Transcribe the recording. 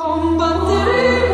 Combattere